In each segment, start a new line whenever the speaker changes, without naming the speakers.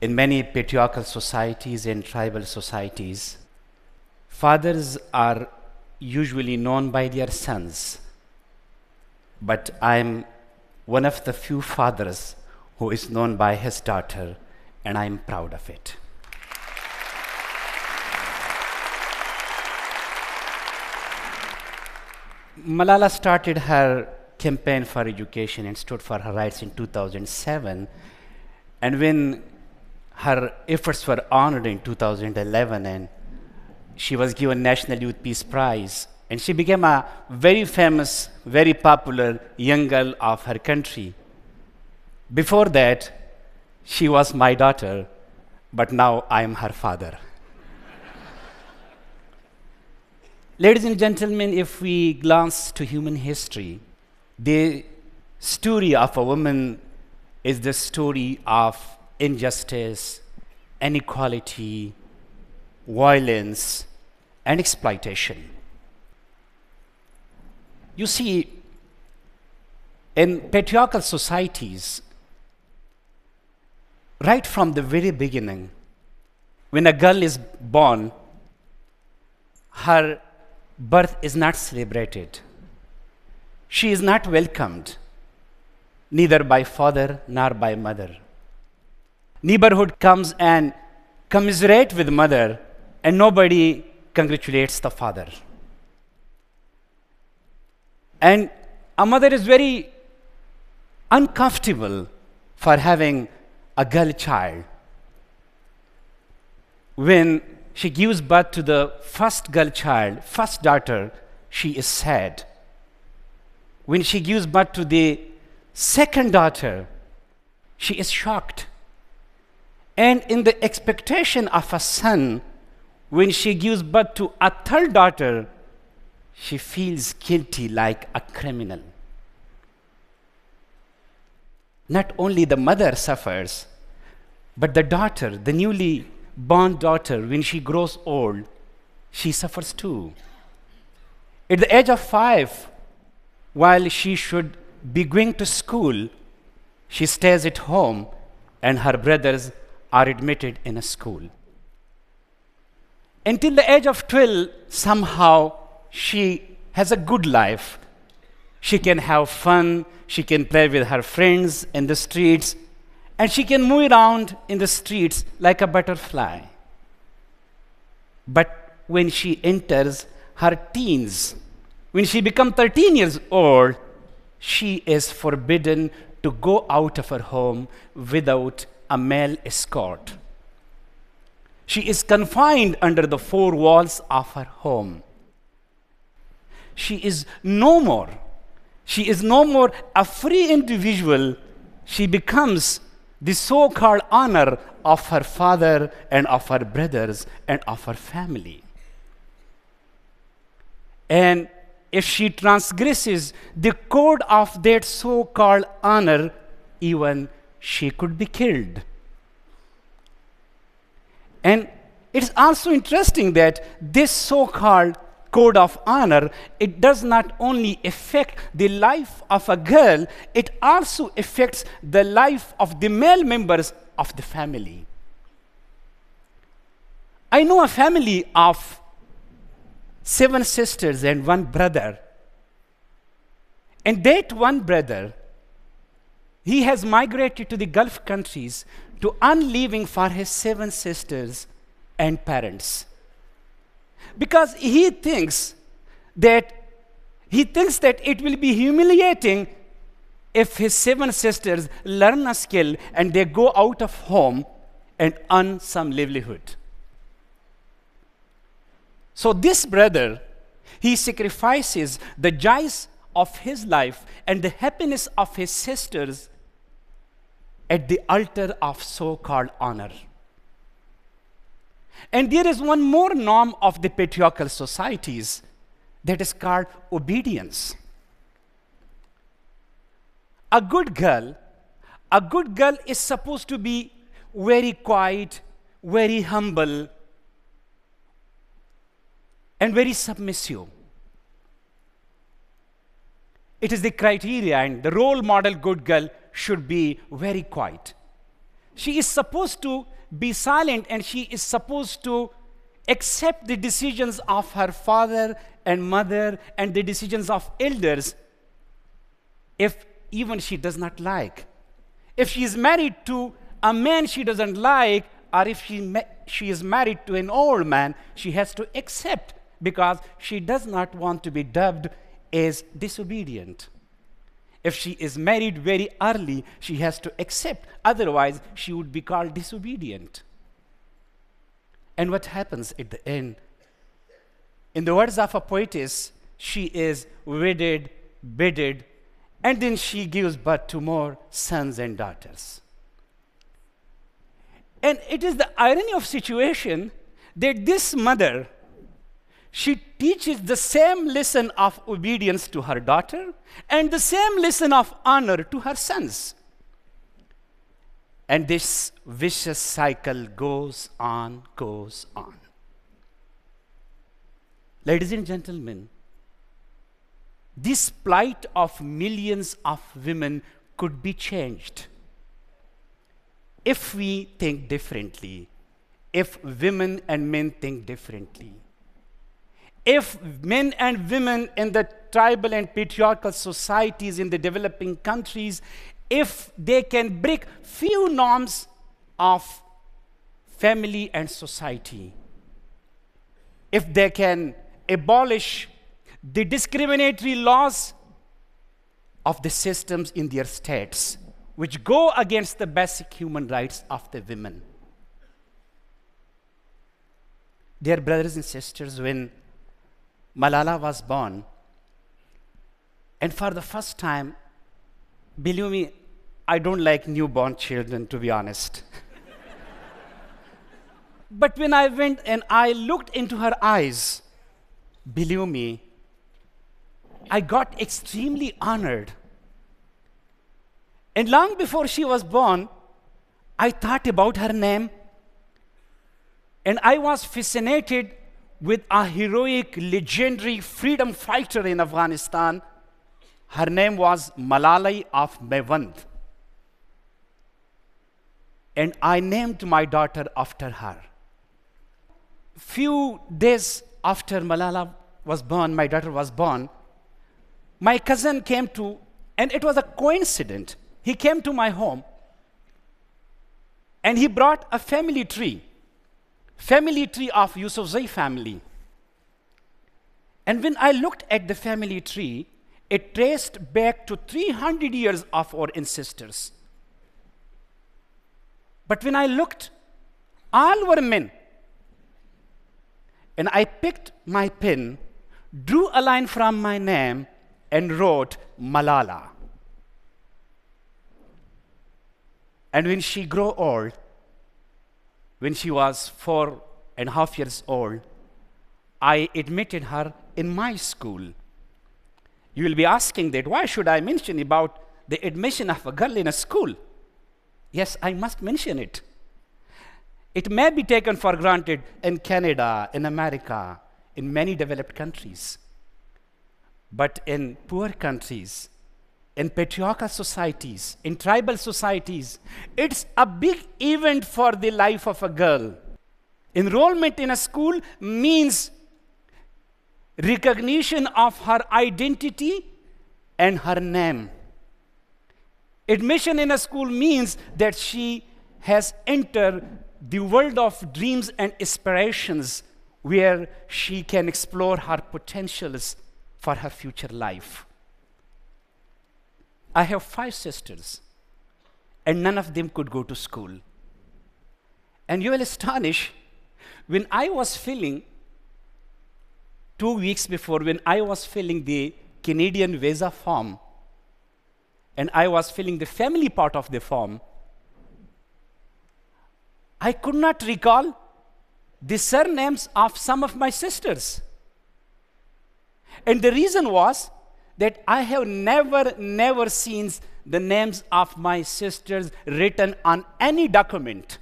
in many patriarchal societies and tribal societies, fathers are usually known by their sons. But I'm one of the few fathers who is known by his daughter, and I'm proud of it. Malala started her campaign for education and stood for her rights in 2007. And when her efforts were honored in 2011 and she was given National Youth Peace Prize and she became a very famous, very popular young girl of her country. Before that, she was my daughter, but now I am her father. Ladies and gentlemen, if we glance to human history, the story of a woman is the story of injustice, inequality, violence, and exploitation. You see, in patriarchal societies, right from the very beginning, when a girl is born, her birth is not celebrated. She is not welcomed, neither by father nor by mother. Neighborhood comes and commiserate with mother, and nobody congratulates the father. And a mother is very uncomfortable for having a girl child. When she gives birth to the first girl child, first daughter, she is sad. When she gives birth to the second daughter, she is shocked. And in the expectation of a son, when she gives birth to a third daughter, she feels guilty like a criminal. Not only the mother suffers, but the daughter, the newly born daughter, when she grows old, she suffers too. At the age of five, while she should be going to school, she stays at home and her brothers are admitted in a school. Until the age of 12, somehow she has a good life. She can have fun, she can play with her friends in the streets, and she can move around in the streets like a butterfly. But when she enters her teens, when she becomes 13 years old, she is forbidden to go out of her home without a male escort. She is confined under the four walls of her home. She is no more. She is no more a free individual. She becomes the so called honor of her father and of her brothers and of her family. And if she transgresses the code of that so called honor, even she could be killed. And it's also interesting that this so called code of honor it does not only affect the life of a girl it also affects the life of the male members of the family i know a family of seven sisters and one brother and that one brother he has migrated to the gulf countries to earn living for his seven sisters and parents because he thinks that he thinks that it will be humiliating if his seven sisters learn a skill and they go out of home and earn some livelihood. So this brother, he sacrifices the joys of his life and the happiness of his sisters at the altar of so called honor. And there is one more norm of the patriarchal societies that is called obedience. A good girl, a good girl is supposed to be very quiet, very humble, and very submissive. It is the criteria, and the role model good girl should be very quiet. She is supposed to be silent and she is supposed to accept the decisions of her father and mother and the decisions of elders if even she does not like. If she is married to a man she doesn't like, or if she, ma- she is married to an old man, she has to accept because she does not want to be dubbed as disobedient. If she is married very early, she has to accept, otherwise, she would be called disobedient. And what happens at the end? In the words of a poetess, she is wedded, bedded, and then she gives birth to more sons and daughters. And it is the irony of situation that this mother she teaches the same lesson of obedience to her daughter and the same lesson of honor to her sons. And this vicious cycle goes on, goes on. Ladies and gentlemen, this plight of millions of women could be changed if we think differently, if women and men think differently if men and women in the tribal and patriarchal societies in the developing countries, if they can break few norms of family and society, if they can abolish the discriminatory laws of the systems in their states, which go against the basic human rights of the women. Dear brothers and sisters, when Malala was born. And for the first time, believe me, I don't like newborn children, to be honest. but when I went and I looked into her eyes, believe me, I got extremely honored. And long before she was born, I thought about her name. And I was fascinated with a heroic, legendary freedom fighter in Afghanistan. Her name was Malalai of Maiwand. And I named my daughter after her. Few days after Malala was born, my daughter was born, my cousin came to, and it was a coincidence. He came to my home and he brought a family tree family tree of Yusufzai family. And when I looked at the family tree, it traced back to 300 years of our ancestors. But when I looked, all were men. And I picked my pen, drew a line from my name, and wrote Malala. And when she grew old, when she was four and a half years old, I admitted her in my school. You will be asking that why should I mention about the admission of a girl in a school? Yes, I must mention it. It may be taken for granted in Canada, in America, in many developed countries. But in poor countries, in patriarchal societies, in tribal societies, it's a big event for the life of a girl. Enrollment in a school means recognition of her identity and her name. Admission in a school means that she has entered the world of dreams and aspirations where she can explore her potentials for her future life. I have five sisters, and none of them could go to school. And you will astonish when I was filling, two weeks before, when I was filling the Canadian visa form, and I was filling the family part of the form, I could not recall the surnames of some of my sisters. And the reason was that I have never, never seen the names of my sisters written on any document.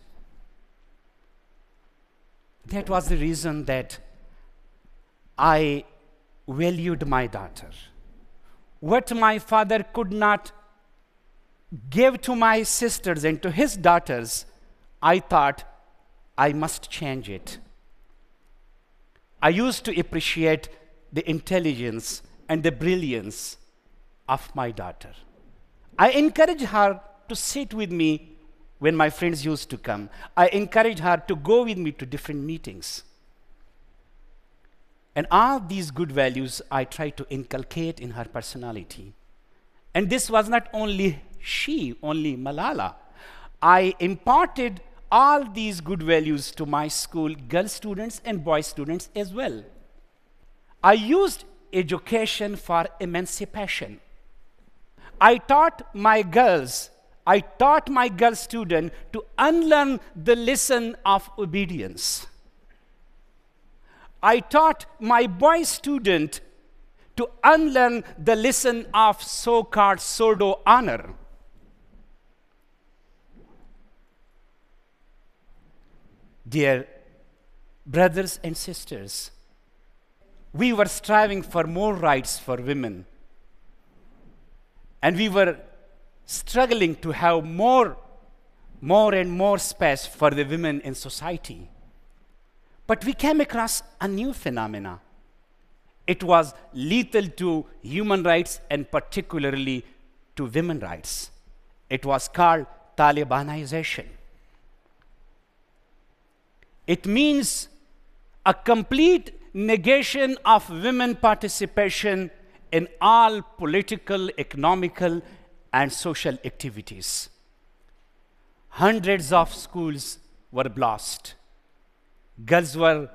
That was the reason that I valued my daughter. What my father could not give to my sisters and to his daughters, I thought I must change it. I used to appreciate the intelligence and the brilliance of my daughter. I encouraged her to sit with me when my friends used to come. I encouraged her to go with me to different meetings. And all these good values I tried to inculcate in her personality. And this was not only she, only Malala. I imparted all these good values to my school girl students and boy students as well. I used education for emancipation. I taught my girls, I taught my girl student to unlearn the lesson of obedience. I taught my boy student to unlearn the lesson of so called pseudo honor. Dear brothers and sisters, we were striving for more rights for women. And we were struggling to have more, more and more space for the women in society. But we came across a new phenomena. It was lethal to human rights and particularly to women rights. It was called Talibanization. It means a complete negation of women participation in all political, economical, and social activities. Hundreds of schools were blasted. Girls were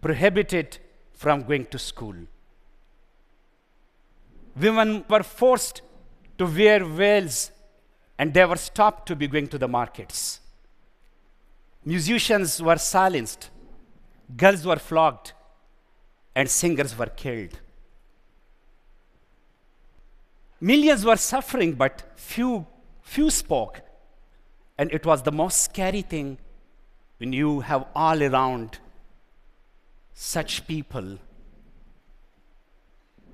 prohibited from going to school. Women were forced to wear veils and they were stopped to be going to the markets. Musicians were silenced, girls were flogged, and singers were killed. Millions were suffering, but few, few spoke. And it was the most scary thing when you have all around such people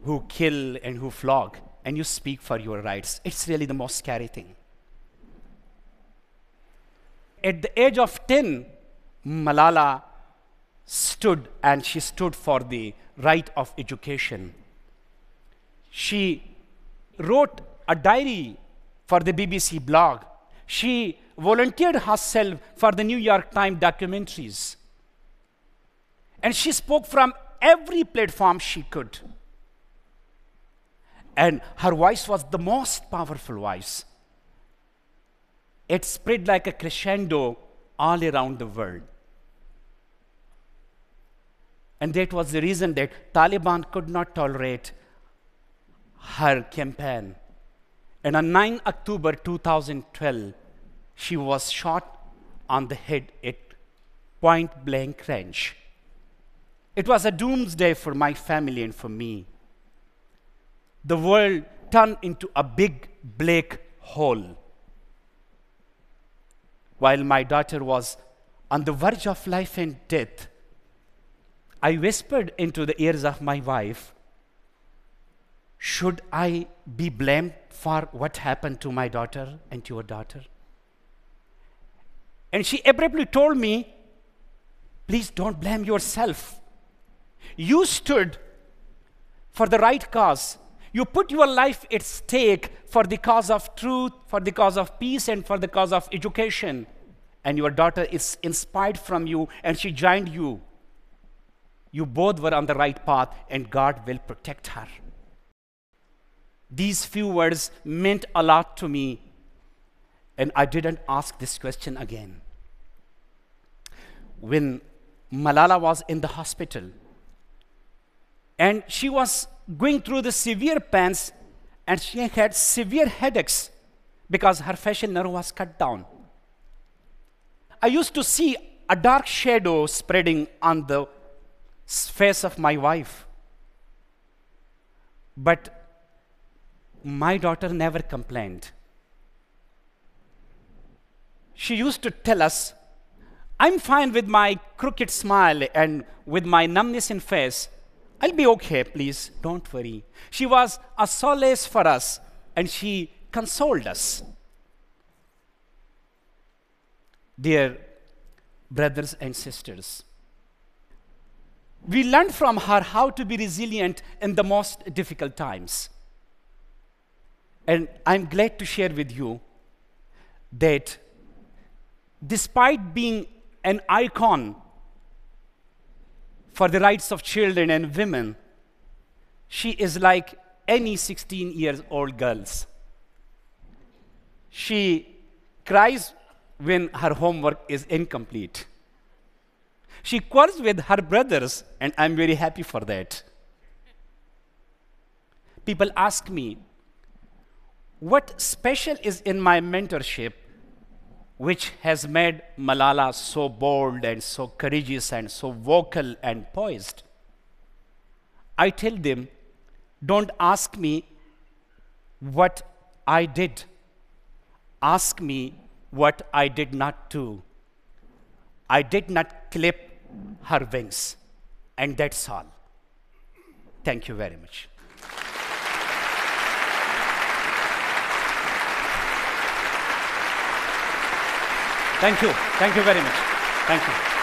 who kill and who flog, and you speak for your rights. It's really the most scary thing. At the age of 10, Malala stood and she stood for the right of education. She wrote a diary for the BBC blog. She volunteered herself for the New York Times documentaries. And she spoke from every platform she could. And her voice was the most powerful voice. It spread like a crescendo all around the world. And that was the reason that Taliban could not tolerate her campaign. And on 9 October 2012, she was shot on the head at point blank range. It was a doomsday for my family and for me. The world turned into a big black hole. While my daughter was on the verge of life and death, I whispered into the ears of my wife, Should I be blamed for what happened to my daughter and to your daughter? And she abruptly told me, Please don't blame yourself. You stood for the right cause. You put your life at stake for the cause of truth, for the cause of peace, and for the cause of education. And your daughter is inspired from you, and she joined you. You both were on the right path, and God will protect her. These few words meant a lot to me, and I didn't ask this question again. When Malala was in the hospital, and she was going through the severe pains, and she had severe headaches because her facial nerve was cut down. I used to see a dark shadow spreading on the face of my wife. But my daughter never complained. She used to tell us, I'm fine with my crooked smile and with my numbness in face. I'll be okay, please, don't worry. She was a solace for us, and she consoled us. Dear brothers and sisters, we learned from her how to be resilient in the most difficult times. And I'm glad to share with you that despite being an icon for the rights of children and women, she is like any 16 years old girls. She cries when her homework is incomplete. She quarrels with her brothers, and I'm very happy for that. People ask me, what special is in my mentorship which has made Malala so bold and so courageous and so vocal and poised? I tell them, don't ask me what I did. Ask me what I did not do. I did not clip her wings. And that's all. Thank you very much. Thank you. Thank you very much. Thank you.